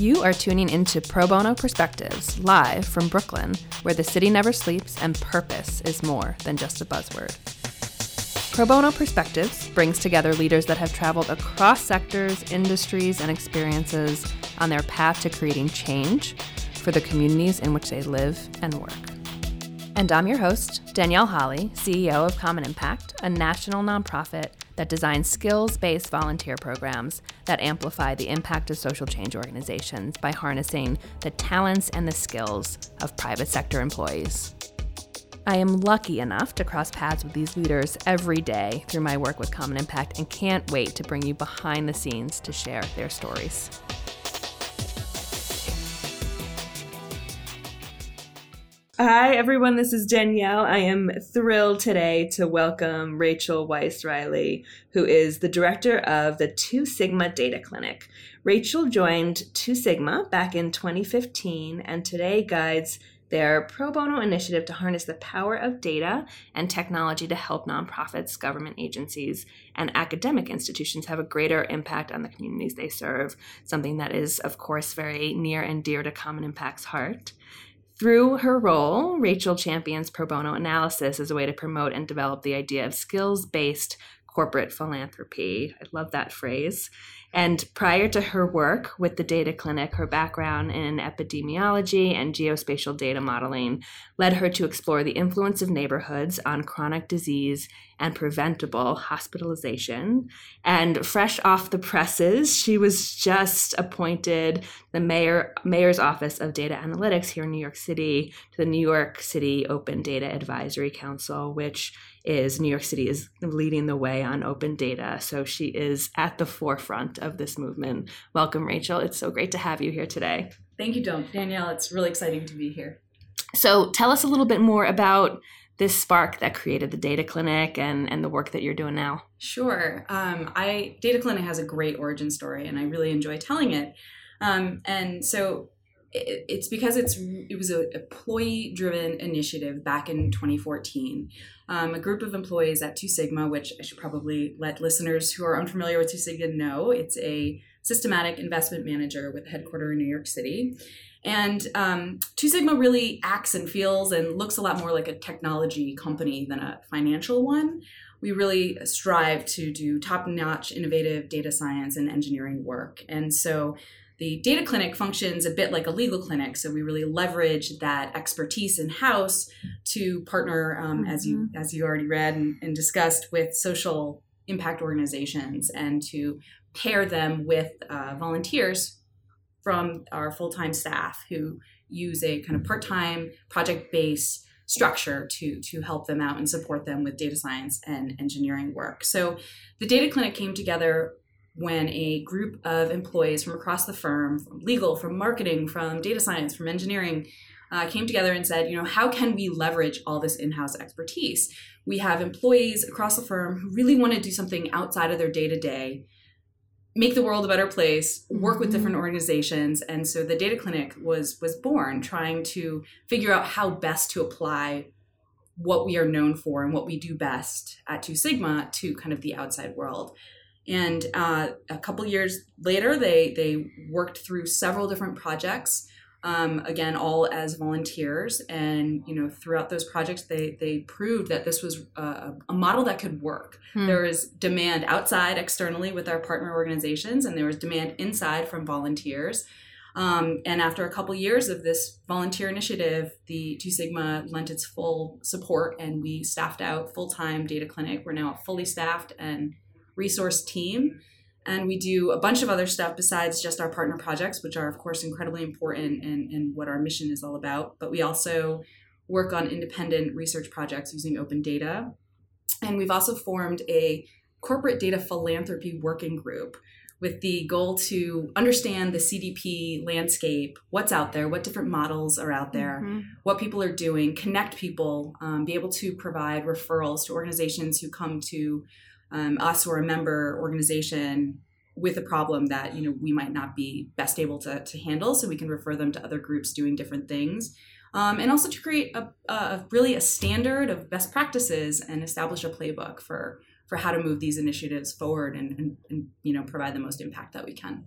You are tuning into Pro Bono Perspectives live from Brooklyn, where the city never sleeps and purpose is more than just a buzzword. Pro Bono Perspectives brings together leaders that have traveled across sectors, industries, and experiences on their path to creating change for the communities in which they live and work. And I'm your host, Danielle Holly, CEO of Common Impact, a national nonprofit that designs skills based volunteer programs that amplify the impact of social change organizations by harnessing the talents and the skills of private sector employees. I am lucky enough to cross paths with these leaders every day through my work with Common Impact and can't wait to bring you behind the scenes to share their stories. Hi, everyone. This is Danielle. I am thrilled today to welcome Rachel Weiss Riley, who is the director of the Two Sigma Data Clinic. Rachel joined Two Sigma back in 2015 and today guides their pro bono initiative to harness the power of data and technology to help nonprofits, government agencies, and academic institutions have a greater impact on the communities they serve, something that is, of course, very near and dear to Common Impact's heart. Through her role, Rachel champions pro bono analysis as a way to promote and develop the idea of skills based corporate philanthropy. I love that phrase. And prior to her work with the Data Clinic, her background in epidemiology and geospatial data modeling led her to explore the influence of neighborhoods on chronic disease and preventable hospitalization. And fresh off the presses, she was just appointed the mayor mayor's office of data analytics here in New York City to the New York City Open Data Advisory Council, which is New York City is leading the way on open data. So she is at the forefront of this movement. Welcome, Rachel. It's so great to have you here today. Thank you, Don. Danielle. It's really exciting to be here. So tell us a little bit more about this spark that created the Data Clinic and, and the work that you're doing now. Sure. Um, I Data Clinic has a great origin story, and I really enjoy telling it. Um, and so it's because it's it was an employee driven initiative back in 2014 um, a group of employees at two sigma which i should probably let listeners who are unfamiliar with two sigma know it's a systematic investment manager with a headquarters in new york city. And um, two sigma really acts and feels and looks a lot more like a technology company than a financial one. We really strive to do top notch innovative data science and engineering work. And so the data clinic functions a bit like a legal clinic, so we really leverage that expertise in house to partner, um, mm-hmm. as you mm-hmm. as you already read and, and discussed, with social impact organizations and to pair them with uh, volunteers from our full time staff who use a kind of part time project based structure to to help them out and support them with data science and engineering work. So the data clinic came together when a group of employees from across the firm, from legal, from marketing, from data science, from engineering, uh, came together and said, you know, how can we leverage all this in-house expertise? We have employees across the firm who really want to do something outside of their day-to-day, make the world a better place, work with different mm-hmm. organizations, and so the data clinic was was born, trying to figure out how best to apply what we are known for and what we do best at Two Sigma to kind of the outside world. And uh, a couple years later, they they worked through several different projects. Um, again, all as volunteers, and you know, throughout those projects, they they proved that this was a, a model that could work. Hmm. There was demand outside, externally, with our partner organizations, and there was demand inside from volunteers. Um, and after a couple years of this volunteer initiative, the Two Sigma lent its full support, and we staffed out full time data clinic. We're now fully staffed and resource team. And we do a bunch of other stuff besides just our partner projects, which are, of course, incredibly important and, and what our mission is all about. But we also work on independent research projects using open data. And we've also formed a corporate data philanthropy working group with the goal to understand the CDP landscape, what's out there, what different models are out there, mm-hmm. what people are doing, connect people, um, be able to provide referrals to organizations who come to um, us or a member organization with a problem that you know we might not be best able to, to handle so we can refer them to other groups doing different things um, and also to create a, a, really a standard of best practices and establish a playbook for for how to move these initiatives forward and, and, and you know provide the most impact that we can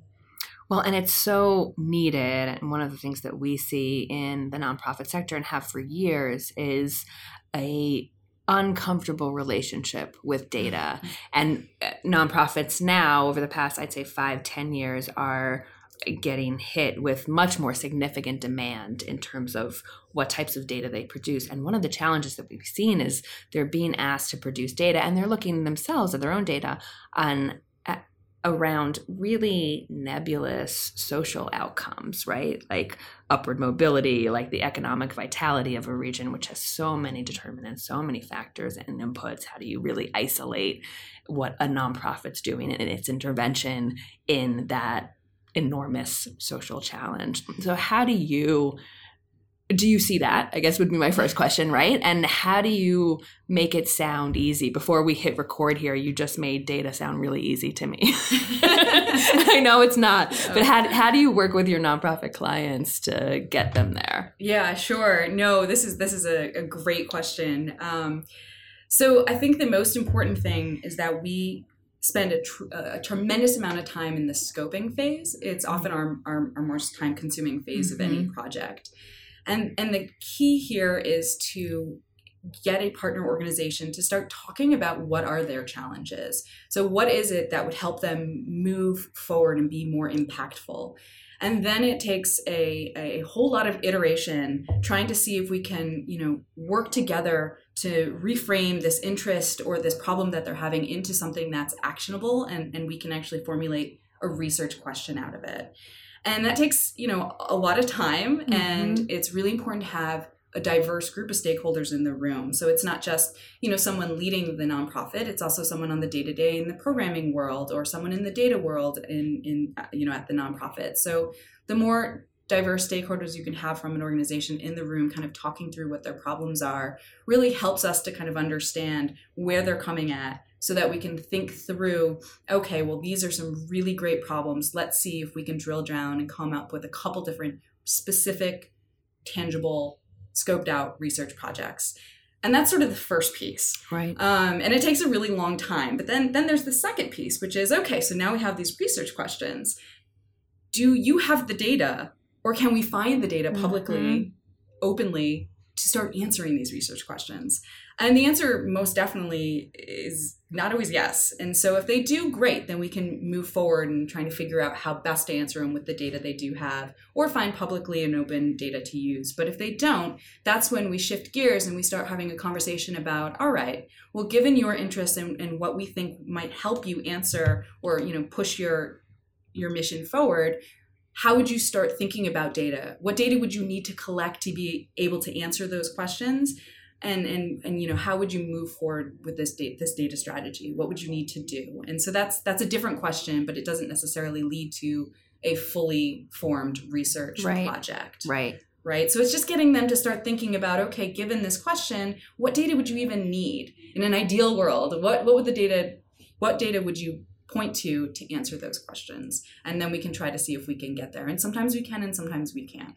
Well, and it's so needed. And one of the things that we see in the nonprofit sector and have for years is a uncomfortable relationship with data. Mm-hmm. And uh, nonprofits now, over the past, I'd say five, ten years, are getting hit with much more significant demand in terms of what types of data they produce. And one of the challenges that we've seen is they're being asked to produce data and they're looking themselves at their own data on around really nebulous social outcomes, right? Like upward mobility, like the economic vitality of a region, which has so many determinants, so many factors and inputs. How do you really isolate what a nonprofit's doing and its intervention in that enormous social challenge? So, how do you do you see that? I guess would be my first question, right? And how do you make it sound easy? Before we hit record here, you just made data sound really easy to me. I know it's not, but how, how do you work with your nonprofit clients to get them there? Yeah, sure. No, this is this is a, a great question. Um, so I think the most important thing is that we spend a, tr- a, tremendous amount of time in the scoping phase. It's often our, our, our most time consuming phase mm-hmm. of any mm-hmm. project. And and the key here is to get a partner organization to start talking about what are their challenges. So what is it that would help them move forward and be more impactful? And then it takes a, a whole lot of iteration trying to see if we can, you know, work together to reframe this interest or this problem that they're having into something that's actionable and, and we can actually formulate a research question out of it and that takes you know a lot of time mm-hmm. and it's really important to have a diverse group of stakeholders in the room so it's not just you know someone leading the nonprofit it's also someone on the day-to-day in the programming world or someone in the data world in in you know at the nonprofit so the more diverse stakeholders you can have from an organization in the room kind of talking through what their problems are really helps us to kind of understand where they're coming at so that we can think through okay well these are some really great problems. Let's see if we can drill down and come up with a couple different specific tangible scoped out research projects. And that's sort of the first piece. Right. Um, and it takes a really long time. But then then there's the second piece which is okay so now we have these research questions. Do you have the data or can we find the data publicly mm-hmm. openly to start answering these research questions? And the answer most definitely is not always yes. And so if they do, great, then we can move forward and trying to figure out how best to answer them with the data they do have or find publicly and open data to use. But if they don't, that's when we shift gears and we start having a conversation about, all right, well, given your interest in, in what we think might help you answer or, you know, push your your mission forward, how would you start thinking about data? What data would you need to collect to be able to answer those questions? And and and you know how would you move forward with this data this data strategy? What would you need to do? And so that's that's a different question but it doesn't necessarily lead to a fully formed research right. project. Right. Right? So it's just getting them to start thinking about okay given this question what data would you even need? In an ideal world what what would the data what data would you point to to answer those questions? And then we can try to see if we can get there. And sometimes we can and sometimes we can't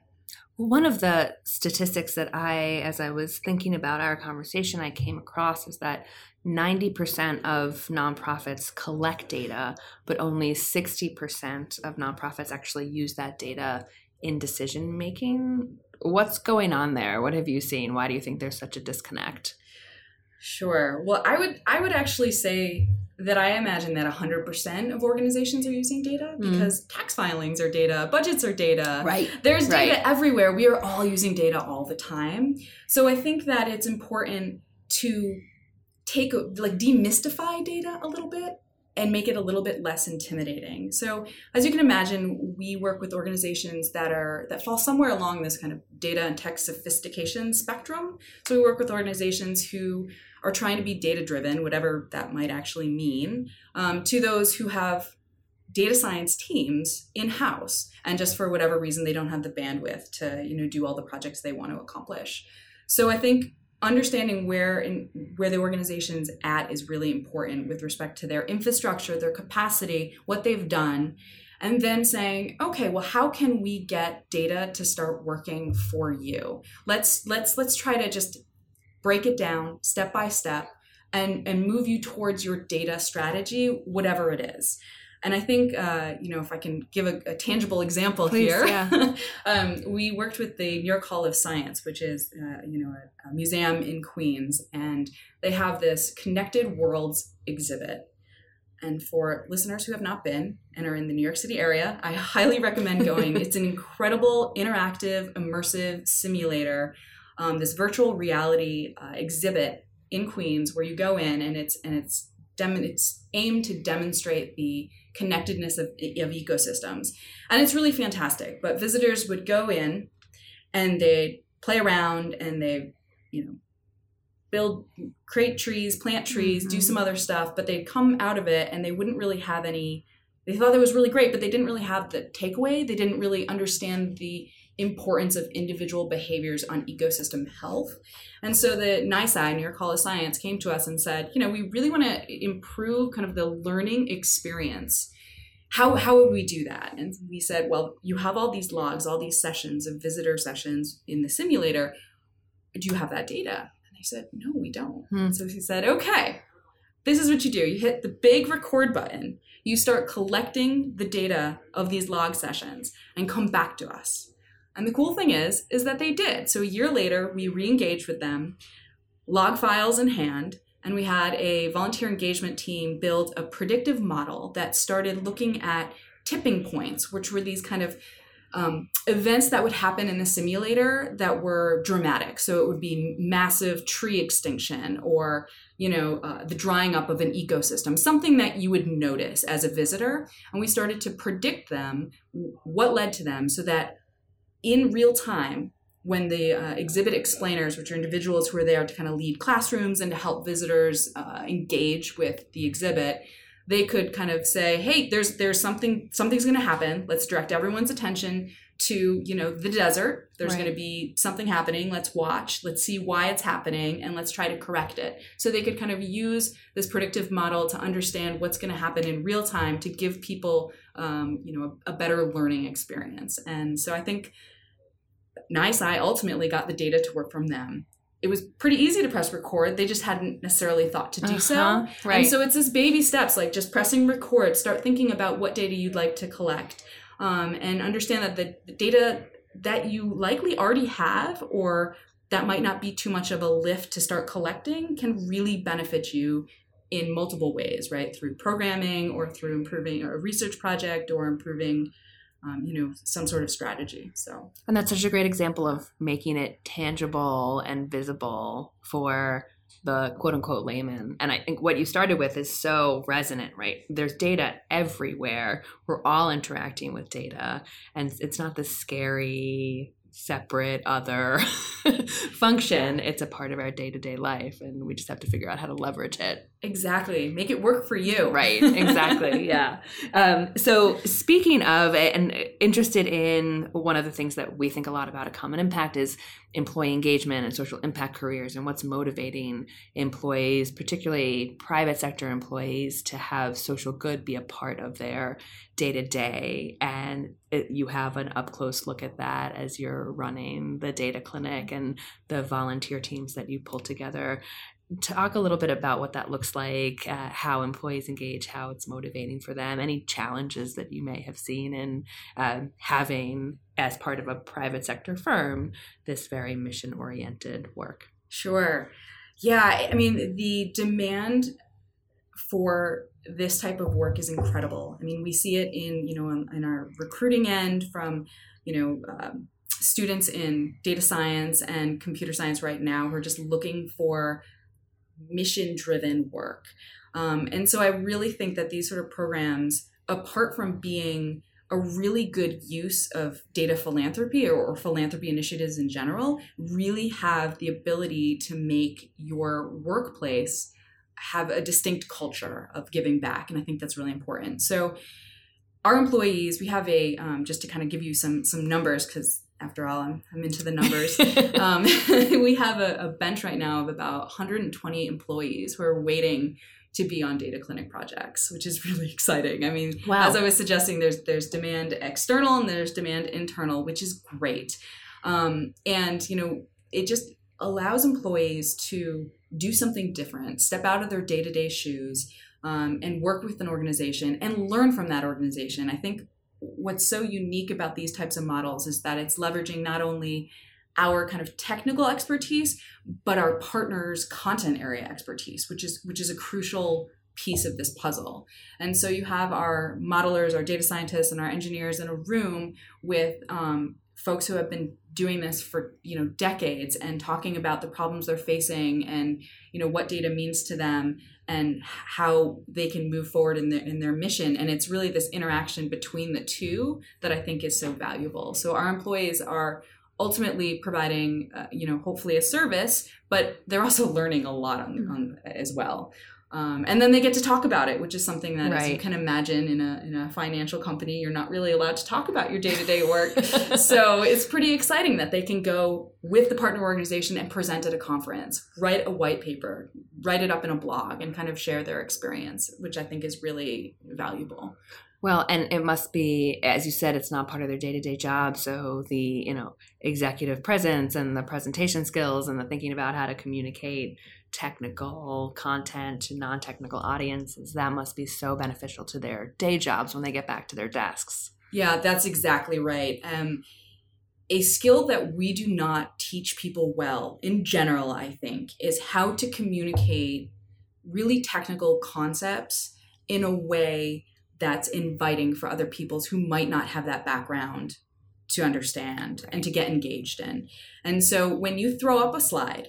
one of the statistics that I, as I was thinking about our conversation, I came across is that 90% of nonprofits collect data, but only 60% of nonprofits actually use that data in decision making. What's going on there? What have you seen? Why do you think there's such a disconnect? Sure. Well, I would I would actually say that I imagine that 100% of organizations are using data mm. because mm. tax filings are data, budgets are data. Right. There's data right. everywhere. We are all using data all the time. So I think that it's important to take like demystify data a little bit and make it a little bit less intimidating. So, as you can imagine, we work with organizations that are that fall somewhere along this kind of data and tech sophistication spectrum. So, we work with organizations who are trying to be data driven, whatever that might actually mean, um, to those who have data science teams in house and just for whatever reason they don't have the bandwidth to you know do all the projects they want to accomplish. So I think understanding where in where the organization's at is really important with respect to their infrastructure, their capacity, what they've done, and then saying okay well how can we get data to start working for you let's let's let's try to just break it down step by step and and move you towards your data strategy whatever it is And I think, uh, you know, if I can give a, a tangible example Please, here, yeah. um, we worked with the New York Hall of Science, which is, uh, you know, a, a museum in Queens, and they have this Connected Worlds exhibit. And for listeners who have not been and are in the New York City area, I highly recommend going. it's an incredible, interactive, immersive simulator, um, this virtual reality uh, exhibit in Queens, where you go in and it's and it's dem- it's aimed to demonstrate the connectedness of, of ecosystems. And it's really fantastic. But visitors would go in and they play around and they, you know, build, create trees, plant trees, mm-hmm. do some other stuff, but they'd come out of it and they wouldn't really have any. They thought it was really great, but they didn't really have the takeaway. They didn't really understand the importance of individual behaviors on ecosystem health. And so the NYSCI, New York Hall of Science, came to us and said, you know, we really want to improve kind of the learning experience. How, how would we do that? And we said, well, you have all these logs, all these sessions of visitor sessions in the simulator. Do you have that data? And they said, no, we don't. Hmm. So he said, okay, this is what you do. You hit the big record button. You start collecting the data of these log sessions and come back to us. And the cool thing is, is that they did. So a year later, we re-engaged with them, log files in hand, and we had a volunteer engagement team build a predictive model that started looking at tipping points, which were these kind of um, events that would happen in the simulator that were dramatic. So it would be massive tree extinction or you know uh, the drying up of an ecosystem, something that you would notice as a visitor. And we started to predict them, what led to them, so that in real time when the uh, exhibit explainers, which are individuals who are there to kind of lead classrooms and to help visitors uh, engage with the exhibit, they could kind of say, "Hey, there's there's something something's going to happen. Let's direct everyone's attention to you know the desert. There's right. going to be something happening. Let's watch. Let's see why it's happening, and let's try to correct it." So they could kind of use this predictive model to understand what's going to happen in real time to give people um, you know a, a better learning experience. And so I think NYSCI ultimately got the data to work from them. It was pretty easy to press record. They just hadn't necessarily thought to do uh-huh, so. Right. And so it's this baby steps, like just pressing record, start thinking about what data you'd like to collect, um, and understand that the, the data that you likely already have or that might not be too much of a lift to start collecting can really benefit you in multiple ways, right? Through programming or through improving a research project or improving um, you know some sort of strategy so. And that's such a great example of making it tangible and visible for the quote unquote layman. And i think what you started with is so resonant right? There's data everywhere. We're all interacting with data. And it's not the scary separate other function. It's a part of our day to day life, and we just have to figure out how to leverage it. Exactly. Make it work for you. Right. Exactly. yeah. Um, so, speaking of, and interested in one of the things that we think a lot about at Common Impact is employee engagement and social impact careers and what's motivating employees, particularly private sector employees, to have social good be a part of their day to day. And it, you have an up close look at that as you're running the data clinic and the volunteer teams that you pull together. Talk a little bit about what that looks like, uh, how employees engage, how it's motivating for them, any challenges that you may have seen in uh, having, as part of a private sector firm, this very mission oriented work. Sure. Yeah, I mean, the demand for this type of work is incredible. I mean, we see it in you know in, in our recruiting end from you know um, students in data science and computer science right now who are just looking for mission driven work. Um, and so I really think that these sort of programs, apart from being a really good use of data philanthropy or, or, philanthropy initiatives in general, really have the ability to make your workplace have a distinct culture of giving back. And I think that's really important. So, our employees, we have a, um, just to kind of give you some, some numbers, because after all, I'm, I'm into the numbers. um, we have a, a bench right now of about 120 employees who are waiting to be on data clinic projects, which is really exciting. I mean, wow. as I was suggesting, there's there's demand external and there's demand internal, which is great. Um, and you know, it just allows employees to do something different, step out of their day to day shoes, um, and work with an organization and learn from that organization. I think what's so unique about these types of models is that it's leveraging not only our kind of technical expertise but our partners content area expertise which is which is a crucial piece of this puzzle. And so you have our modelers our data scientists and our engineers in a room with um, folks who have been doing this for you know decades and talking about the problems they're facing and you know what data means to them and how they can move forward in their in their mission. And it's really this interaction between the two that I think is so valuable. So our employees are ultimately providing uh, you know hopefully a service but they're also learning a lot on, mm-hmm. on as well um, and then they get to talk about it, which is something that, right. as you can imagine, in a in a financial company, you're not really allowed to talk about your day to day work. so it's pretty exciting that they can go with the partner organization and present at a conference, write a white paper, write it up in a blog, and kind of share their experience, which I think is really valuable. Well, and it must be, as you said, it's not part of their day to day job. So the you know executive presence and the presentation skills and the thinking about how to communicate technical content to non-technical audiences that must be so beneficial to their day jobs when they get back to their desks yeah that's exactly right um, a skill that we do not teach people well in general i think is how to communicate really technical concepts in a way that's inviting for other peoples who might not have that background to understand and to get engaged in. And so when you throw up a slide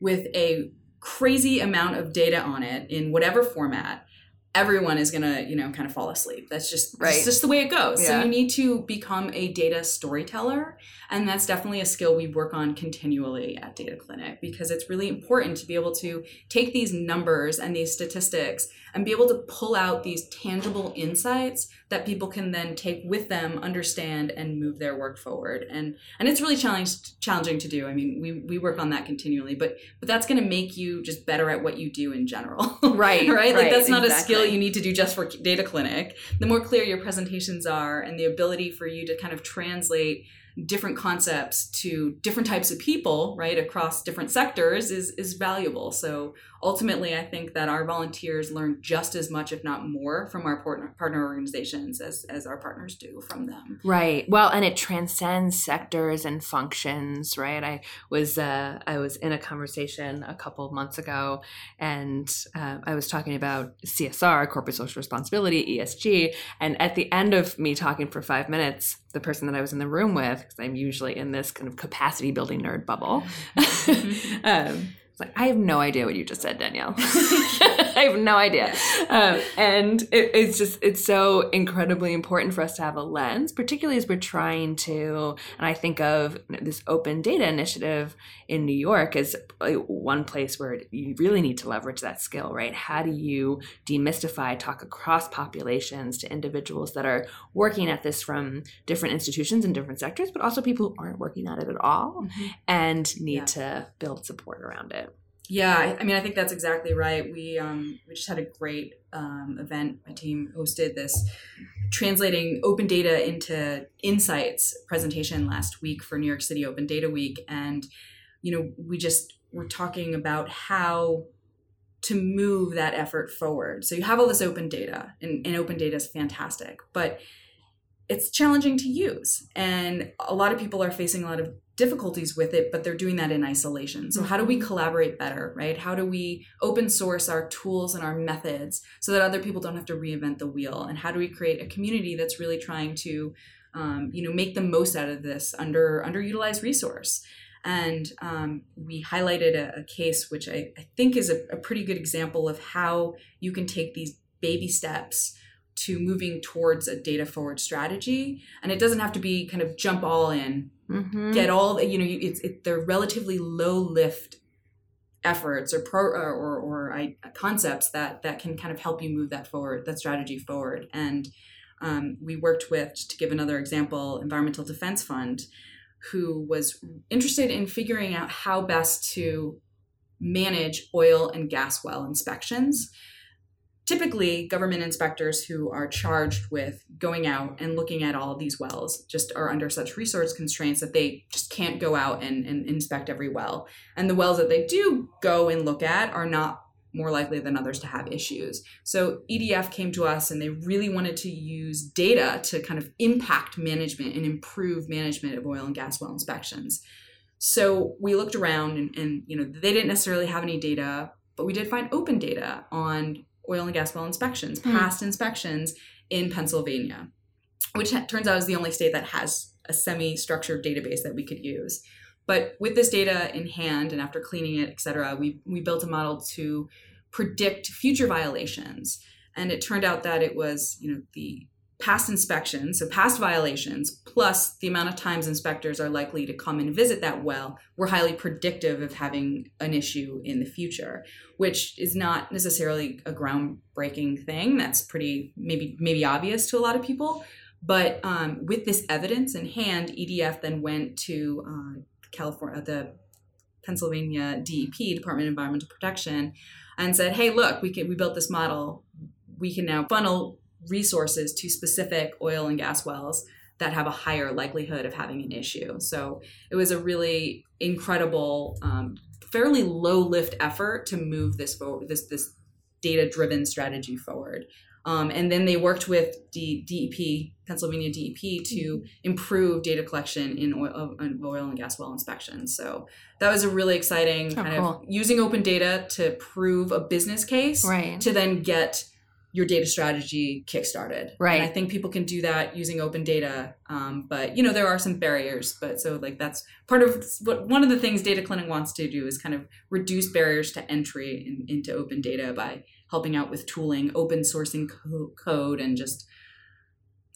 with a crazy amount of data on it in whatever format everyone is gonna you know kind of fall asleep that's just right. that's just the way it goes yeah. so you need to become a data storyteller and that's definitely a skill we work on continually at data clinic because it's really important to be able to take these numbers and these statistics and be able to pull out these tangible insights that people can then take with them understand and move their work forward. And and it's really challenging challenging to do. I mean we, we work on that continually but but that's going to make you just better at what you do in general. Right right? Like that's not exactly. a skill you need to do just for data clinic. The more clear your presentations are and the ability for you to kind of translate different concepts to different types of people right across different sectors is is valuable. So ultimately, I think that our volunteers learn just as much, if not more, from our partner, partner organizations as, as our partners do from them. Right. Well, and it transcends sectors and functions, right? I was uh, I was in a conversation a couple of months ago, and uh, I was talking about CSR, corporate social responsibility, ESG, and at the end of me talking for five minutes, the person that I was in the room with, because I'm usually in this kind of capacity building nerd bubble. um, it's like, I have no idea what you just said, Danielle. I have no idea. Um, and it, it's just, it's so incredibly important for us to have a lens, particularly as we're trying to, and I think of this open data initiative in New York as one place where you really need to leverage that skill, right? How do you demystify, talk across populations to individuals that are working at this from different institutions and different sectors, but also people who aren't working at it at all mm-hmm. and need yeah. to build support around it. Yeah, I, mean, I think that's exactly right. We um, we just had a great um, event. My team hosted this translating open data into insights presentation last week for New York City Open Data Week, and you know, we just were talking about how to move that effort forward. So you have all this open data, and, and open data is fantastic, but it's challenging to use, and a lot of people are facing a lot of difficulties with it, but they're doing that in isolation. So, how do we mm-hmm. collaborate better, right? How do we open source our tools and our methods so that other people don't have to reinvent the wheel? And how do we create a community that's really trying to, um, you know, make the most out of this under underutilized resource? And um, we highlighted a, a, case which I, I think is a, a pretty good example of how you can take these baby steps to moving towards a data forward strategy and it doesn't have to be kind of jump all in mm-hmm. get all you know it's it, they're relatively low lift efforts or pro or, or, or I, concepts that that can kind of help you move that forward that strategy forward and um, we worked with to give another example environmental defense fund who was interested in figuring out how best to manage oil and gas well inspections typically government inspectors who are charged with going out and looking at all of these wells just are under such resource constraints that they just can't go out and, and inspect every well and the wells that they do go and look at are not more likely than others to have issues. So EDF came to us and they really wanted to use data to kind of impact management and improve management of oil and gas well inspections. So we looked around and, and you know they didn't necessarily have any data, but we did find open data on oil and gas well inspections, mm. past inspections in Pennsylvania, which turns out is the only state that has a semi-structured database that we could use. But with this data in hand and after cleaning it, et cetera, we, we built a model to predict future violations. And it turned out that it was, you know, the past inspections, so past violations, plus the amount of times inspectors are likely to come and visit that well, were highly predictive of having an issue in the future, which is not necessarily a groundbreaking thing. That's pretty maybe maybe obvious to a lot of people. But um, with this evidence in hand, EDF then went to uh, California, the Pennsylvania DEP, Department of Environmental Protection, and said, "Hey, look, we can we built this model. We can now funnel resources to specific oil and gas wells that have a higher likelihood of having an issue." So it was a really incredible, um, fairly low lift effort to move this forward, this this data driven strategy forward. Um, and then they worked with D- DEP, Pennsylvania DEP, to mm-hmm. improve data collection in oil, in oil, and gas well inspections. So that was a really exciting oh, kind cool. of using open data to prove a business case right. to then get your data strategy kickstarted. Right. And I think people can do that using open data. Um, but you know, there are some barriers. But so like that's part of what one of the things Data Clinic wants to do is kind of reduce barriers to entry in, into open data by helping out with tooling, open sourcing co- code, and just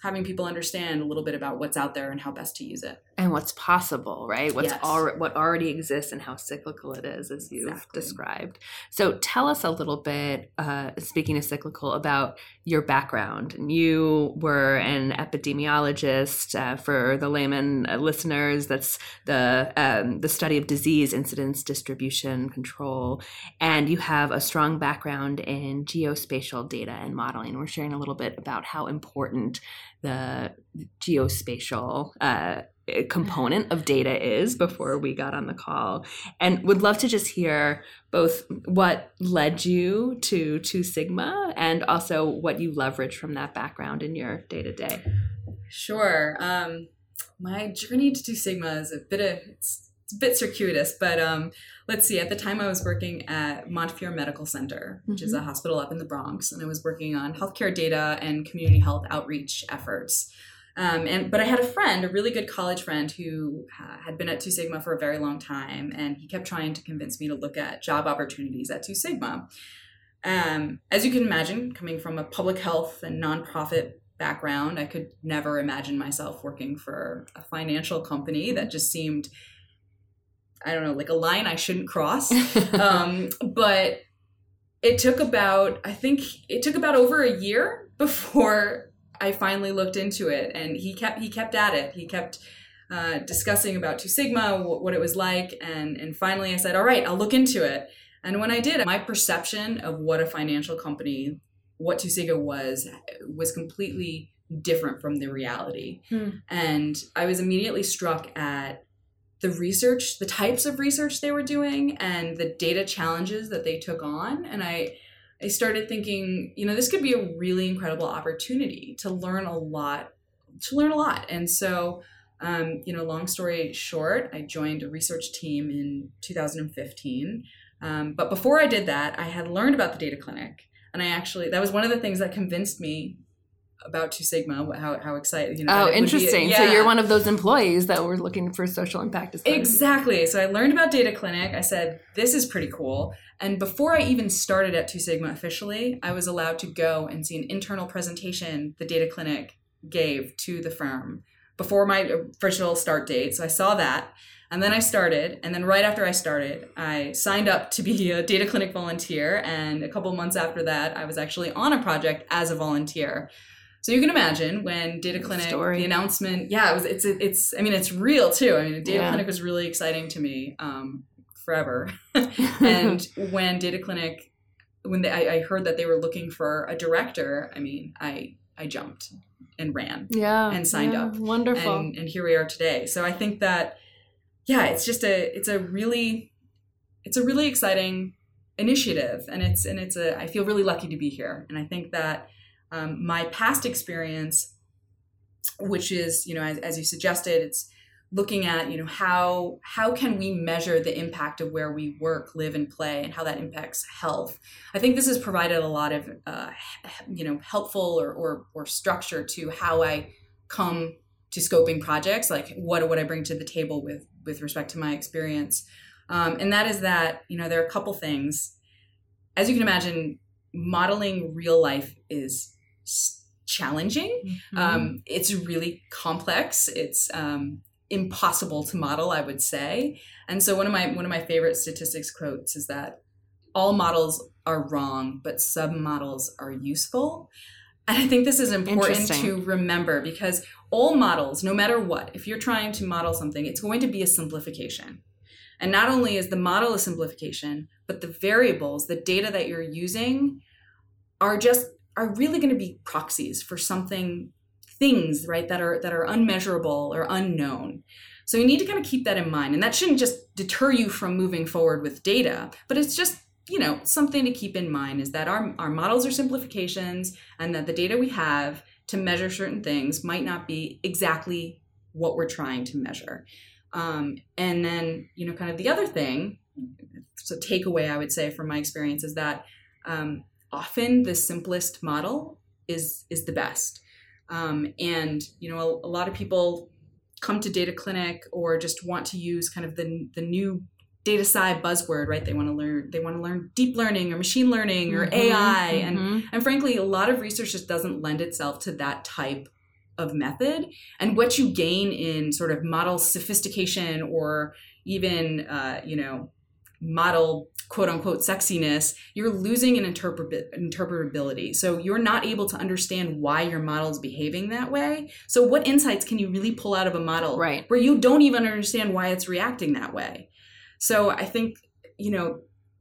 having people understand a little bit about what's out there and how best to use it and what's possible right what's yes. al- what already exists and how cyclical it is as you've exactly. described so tell us a little bit uh, speaking of cyclical about your background you were an epidemiologist uh, for the layman uh, listeners that's the um, the study of disease incidence distribution control and you have a strong background in geospatial data and modeling we're sharing a little bit about how important the geospatial uh, component of data is before we got on the call. And would love to just hear both what led you to two sigma and also what you leverage from that background in your day-to-day. Sure. Um, my journey to two sigma is a bit of it's, it's a bit circuitous but um, let's see. At the time i was working at montefiore medical center which mm-hmm. is a mm-hmm. hospital up in the bronx and i was working on healthcare data and community health outreach efforts um, and but I had a friend, a really good college friend, who uh, had been at Two Sigma for a very long time, and he kept trying to convince me to look at job opportunities at Two Sigma. Um, as you can imagine, coming from a public health and nonprofit background, I could never imagine myself working for a financial company that just seemed, I don't know, like a line I shouldn't cross. um, but it took about, I think it took about over a year before I finally looked into it, and he kept he kept at it. He kept uh, discussing about Two Sigma, what, what it was like, and and finally I said, "All right, I'll look into it." And when I did, my perception of what a financial company, what Two Sigma was, was completely different from the reality. Hmm. And I was immediately struck at the research, the types of research they were doing, and the data challenges that they took on. And I I started thinking, you know, this could be a really incredible opportunity to learn a lot, to learn a lot. And so, um, you know, long story short, I joined a research team in 2015. Um, but before I did that, I had learned about the data clinic. And I actually, that was one of the things that convinced me about Two Sigma, how, how excited, you know. Oh, interesting. Yeah. So you're one of those employees that were looking for social impact. Exactly. So I learned about Data Clinic. I said, this is pretty cool. And before I even started at Two Sigma officially, I was allowed to go and see an internal presentation the Data Clinic gave to the firm before my official start date. So I saw that. And then I started. And then right after I started, I signed up to be a Data Clinic volunteer. And a couple months after that, I was actually on a project as a volunteer. So you can imagine when Data Clinic, Story. the announcement, yeah, it was, it's, it's, I mean, it's real too. I mean, Data yeah. Clinic was really exciting to me um, forever. and when Data Clinic, when they, I, I heard that they were looking for a director, I mean, I, I jumped and ran yeah and signed yeah, up wonderful and, and here we are today so i think that yeah it's just a it's a really it's a really exciting initiative, and it's and it's a. I feel really lucky to be here, and I think that um, my past experience, which is you know as, as you suggested, it's looking at you know how how can we measure the impact of where we work live and play and how that impacts health. I think this has provided a lot of uh, you know helpful or, or or structure to how i come to scoping projects like what what i bring to the table with with respect to my experience. Um, and that is that you know there are a couple things. As you can imagine modeling real life is challenging. Mm-hmm. um, it's really complex. It's um, impossible to model i would say. And so one of my one of my favorite statistics quotes is that all models are wrong but some submodels are useful. And i think this is important to remember because all models no matter what if you're trying to model something it's going to be a simplification. And not only is the model a simplification but the variables the data that you're using are just are really going to be proxies for something things right that are that are unmeasurable or unknown. So you need to kind of keep that in mind and that shouldn't just deter you from moving forward with data but it's just you know something to keep in mind is that our, our models are simplifications and that the data we have to measure certain things might not be exactly what we're trying to measure. Um, and then you know kind of the other thing so takeaway i would say from my experience is that um, often the simplest model is is the best um, and you know, a, a, lot of people come to Data Clinic or just want to use kind of the the new data sci buzzword, right? They want to learn they want to learn deep learning or machine learning or mm-hmm, AI, mm-hmm. and and frankly, a lot of research just doesn't lend itself to that type of method. And what you gain in sort of model sophistication or even uh, you know model quote unquote sexiness, you're losing an interpret- interpretability. So you're not able to understand why your model is behaving that way. So what insights can you really pull out of a model right. where you don't even understand why it's reacting that way? So I think, you know,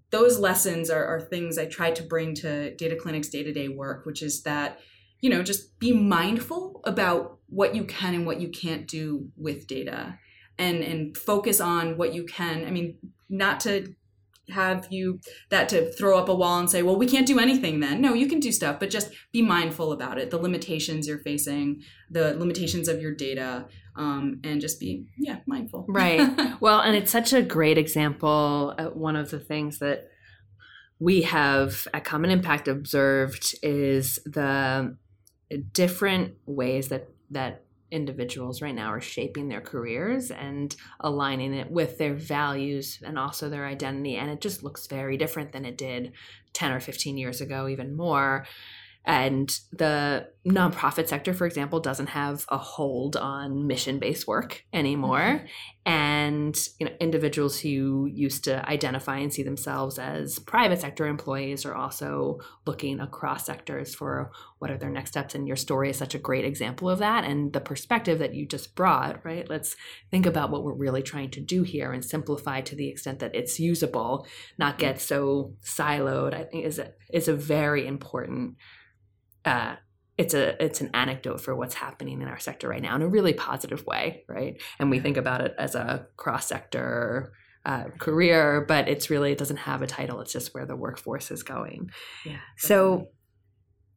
those lessons are, are things I try to bring to Data Clinic's day to day work, which is that, you know, just be mindful about what you can and what you can't do with data and and focus on what you can. I mean, not to have you that to throw up a wall and say, well, we can't do anything then. No, you can do stuff, but just be mindful about it, the limitations you're facing, the limitations of your data, um, and just be, yeah, mindful. Right. well, and it's such a great example. Uh, one of the things that we have at Common Impact observed is the different ways that that individuals right now are shaping their careers and aligning it with their values and also their identity. And it just looks very different than it did 10 or 15 years ago, even more. And the nonprofit sector, for example, doesn't have a hold on mission based work anymore. Mm-hmm. And you know, individuals who used to identify and see themselves as private sector employees are also looking across sectors for what are their next steps. And your story is such a great example of that. And the perspective that you just brought, right? Let's think about what we're really trying to do here and simplify to the extent that it's usable, not get so siloed, I think is a, is a very important uh, it's a it's an anecdote for what's happening in our sector right now in a really positive way, right? And we think about it as a cross sector uh, career, but it's really it doesn't have a title. It's just where the workforce is going. Yeah. So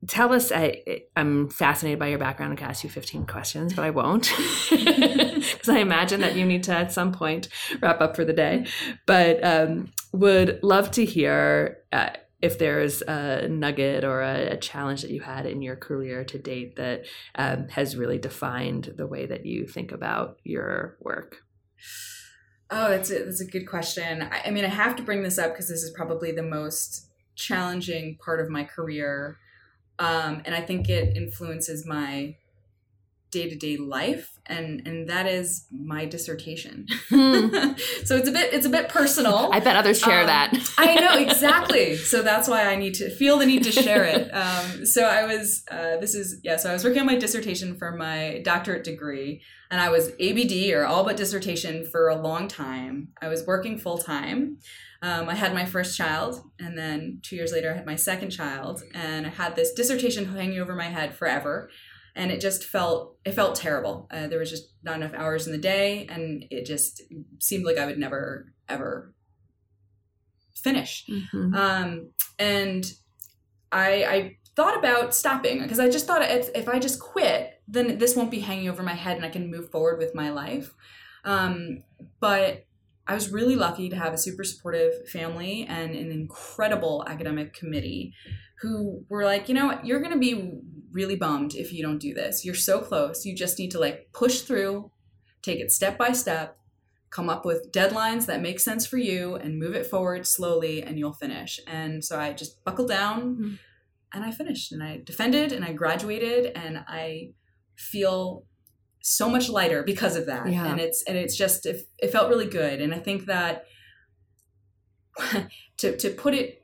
tell us I, i'm fascinated by your background and can ask you 15 questions but i won't because i imagine that you need to at some point wrap up for the day but um, would love to hear uh, if there's a nugget or a, a, challenge that you had in your career to date that um, has really defined the way that you think about your work. Oh, that's a, that's a good question. I, I mean, I have to bring this up because this is probably the most challenging part of my career. Um, and I think it influences my day-to-day life and and that is my dissertation. Hmm. so it's a bit it's a bit personal. I bet others share um, that. I know exactly. So that's why i need to feel the need to share it. Um, so i was uh, this is yeah so i was working on my dissertation for my doctorate degree and i was abd or all but dissertation for a long time. I was working full-time. Um, I had my first child, and then two years later, I had my second child, and I had this dissertation hanging over my head forever and it just felt it felt terrible. Uh, there was just not enough hours in the day, and it just seemed like I would never ever finish. Mm-hmm. Um, and I, I thought about stopping because I just thought if, if I just quit, then this won't be hanging over my head and I can move forward with my life. Um, but I was really lucky to have a super supportive family and an incredible academic committee who were like, you know what, you're going to be really bummed if you don't do this. You're so close. You just need to like push through, take it step by step, come up with deadlines that make sense for you and move it forward slowly and you'll finish. And so I just buckled down mm-hmm. and I finished and I defended and I graduated and I feel so much lighter because of that. Yeah. And it's and it's just it, it felt really good. And I think that to to put it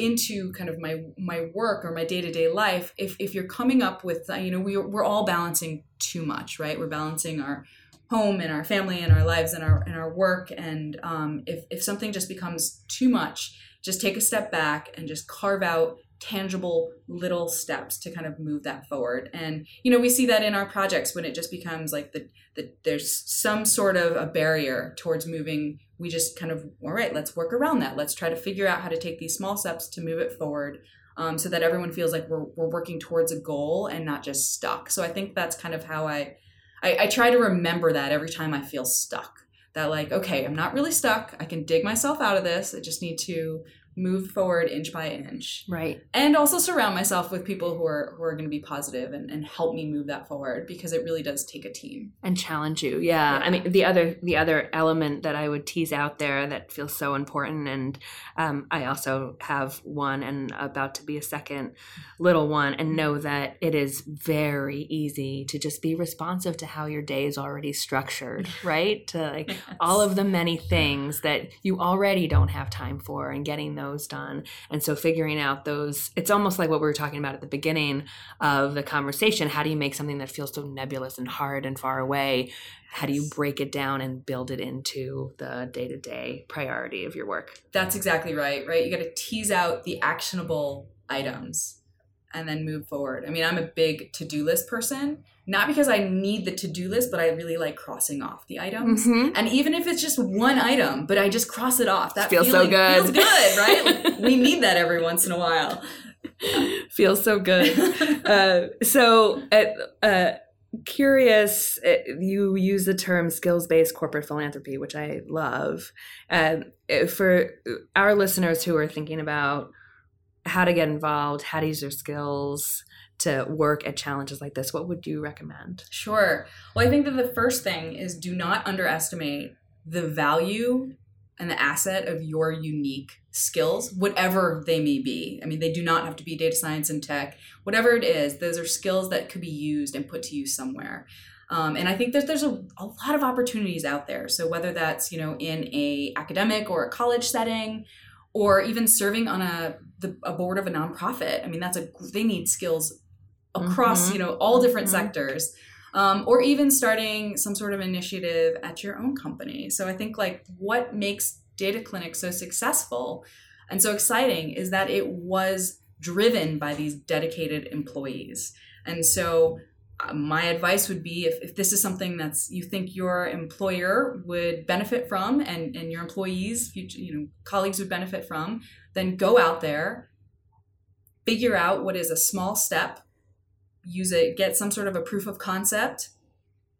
into kind of my my work or my day-to-day life if, if you're coming up with you know we, we're all balancing too much right? We're balancing our home and our family and our lives and our and our work. And um, if, if something just becomes too much just take a step back and just carve out tangible little steps to kind of move that forward. And you know we see that in our projects when it just becomes like the, the there's some sort of a barrier towards moving we just kind of all right let's work around that let's try to figure out how to take these small steps to move it forward um, so that everyone feels like we're, we're working towards a goal and not just stuck so i think that's kind of how i I, I try to remember that every time I feel stuck. That like, okay, I'm not really stuck. I can dig myself out of this. I just need to move forward inch by inch right and also surround myself with people who are who are going to be positive and, and help me move that forward because it really does take a team and challenge you yeah. yeah. i mean the other the other element that i would tease out there that feels so important and um, i also have one and about to be a second little one and know that it is very easy to just be responsive to how your day is already structured right to like yes. all of the many things that you already don't have time for and getting those done. And so figuring out those, it's almost like what we were talking about at the beginning of the conversation. How do you make something that feels so nebulous and hard and far away? How do you break it down and build it into the day to day priority of your work? That's exactly right, right? You got to tease out the actionable items and then move forward. I mean, I'm a big to do list person, not because I need the to do list, but I really like crossing off the items. Mm-hmm. And even if it's just one item, but I just cross it off, that feels so good. Feels good, right? like, we need that every once in a while. feels so good. uh, so, uh, curious, uh, you use the term skills based corporate philanthropy, which I love. Uh, for our listeners who are thinking about how to get involved, how to use their skills to work at challenges like this, what would you recommend? Sure. Well, I think that the first thing is do not underestimate the value and the asset of your unique skills, whatever they may be. I mean, they do not have to be data science and tech, whatever it is, those are skills that could be used and put to use somewhere. Um, and I think that there's a, a lot of opportunities out there. So whether that's, you know, in a academic or a college setting, or even serving on a the, a board of a nonprofit. I mean, that's a they need skills across mm-hmm. you know all different mm-hmm. sectors. Um, or even starting some sort of initiative at your own company. So I think like what makes Data Clinic so successful and so exciting is that it was driven by these dedicated employees. And so my advice would be if, if this is something that's you think your employer would benefit from and, and your employees future, you know colleagues would benefit from then go out there figure out what is a small step use it get some sort of a proof of concept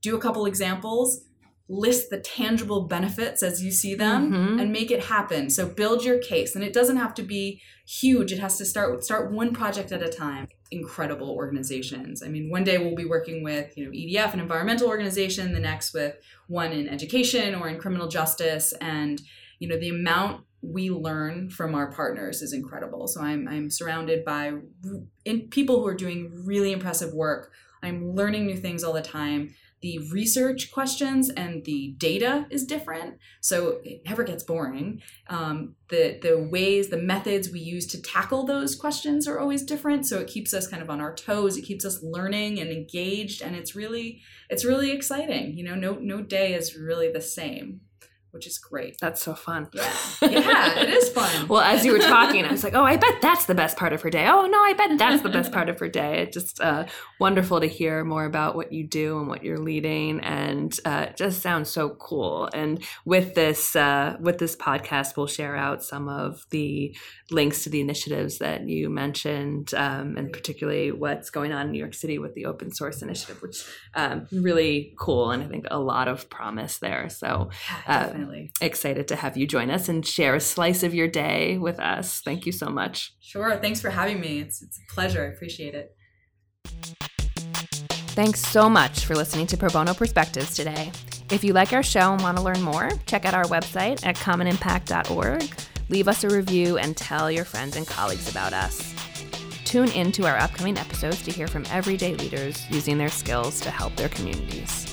do a couple examples list the tangible benefits as you see them mm-hmm. and make it happen. So build your case and it doesn't have to be huge. It has to start start one project at a time. Incredible organizations. I mean one day we'll be working with you know edf an environmental organization the next with one in education or in criminal justice and you know the amount we learn from our partners is incredible. So i'm i'm surrounded by in people who are doing really impressive work. I'm learning new things all the time. The research questions and the data is different so it never gets boring. Um, the the ways the methods we use to tackle those questions are always different so it keeps us kind of on our toes. It keeps us learning and engaged and it's really it's really exciting. You know no no day is really the same which is great. That's so fun. Yeah, yeah, it is fun. well, as you were talking, I was like, oh, I bet that's the best part of her day. Oh, no, I bet that's the best part of her day. It's just uh, wonderful to hear more about what you do and what you're leading, and uh, it just sounds so cool. And with this, uh, with this podcast, we'll share out some of the links to the initiatives that you mentioned, um, and particularly what's going on in New York City with the open source initiative, which um, really cool, and I think a lot of promise there. So, uh, definitely excited to have you join us and share a slice of your day with us. Thank you so much. Sure. Thanks for having me. It's it's a pleasure. I appreciate it. Thanks so much for listening to Pro Bono Perspectives today. If you like our show and want to learn more, check out our website at commonimpact.org leave us a review, and tell your friends and colleagues about us. Tune in to our upcoming episodes to hear from everyday leaders using their skills to help their communities.